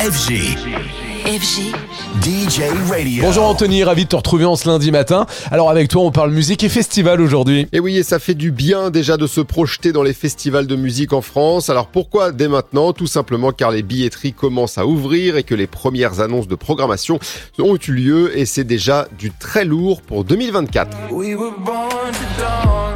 FG. FG. DJ Radio. Bonjour Anthony, ravi de te retrouver en ce lundi matin. Alors avec toi, on parle musique et festival aujourd'hui. Et oui, et ça fait du bien déjà de se projeter dans les festivals de musique en France. Alors pourquoi dès maintenant? Tout simplement car les billetteries commencent à ouvrir et que les premières annonces de programmation ont eu lieu et c'est déjà du très lourd pour 2024. We were born to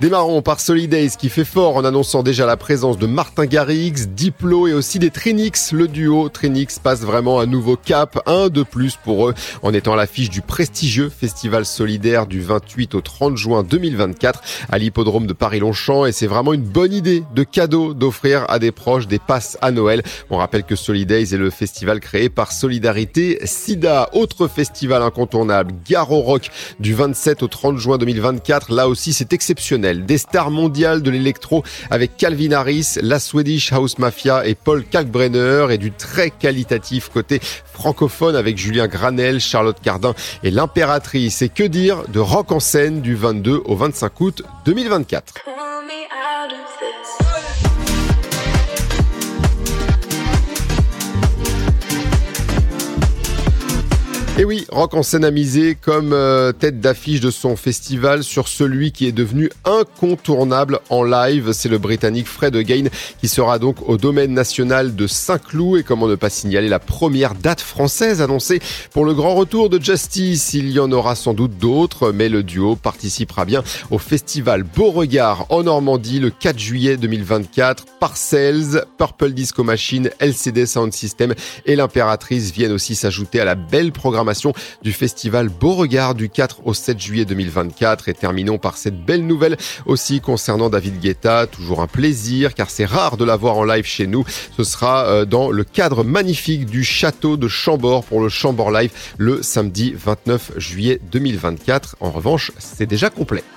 Démarrons par Solidays qui fait fort en annonçant déjà la présence de Martin Garrix, Diplo et aussi des Trinix. Le duo Trinix passe vraiment un nouveau cap, un de plus pour eux, en étant à l'affiche du prestigieux festival solidaire du 28 au 30 juin 2024 à l'hippodrome de Paris-Longchamp et c'est vraiment une bonne idée de cadeau d'offrir à des proches des passes à Noël. On rappelle que Solidays est le festival créé par Solidarité SIDA, autre festival incontournable, Garo Rock du 27 au 30 juin 2024. Là aussi, c'est exceptionnel des stars mondiales de l'électro avec Calvin Harris, la Swedish House Mafia et Paul Kalkbrenner et du très qualitatif côté francophone avec Julien Granel, Charlotte Cardin et l'impératrice. Et que dire de rock en scène du 22 au 25 août 2024. Et oui, Rock en scène amusé comme euh, tête d'affiche de son festival sur celui qui est devenu incontournable en live. C'est le Britannique Fred Again qui sera donc au domaine national de Saint-Cloud. Et comment ne pas signaler la première date française annoncée pour le grand retour de Justice? Il y en aura sans doute d'autres, mais le duo participera bien au festival Beauregard en Normandie le 4 juillet 2024. Parcells, Purple Disco Machine, LCD Sound System et l'impératrice viennent aussi s'ajouter à la belle programmation du festival Beauregard du 4 au 7 juillet 2024. Et terminons par cette belle nouvelle aussi concernant David Guetta. Toujours un plaisir car c'est rare de l'avoir en live chez nous. Ce sera euh, dans le cadre magnifique du château de Chambord pour le Chambord Live le samedi 29 juillet 2024. En revanche, c'est déjà complet.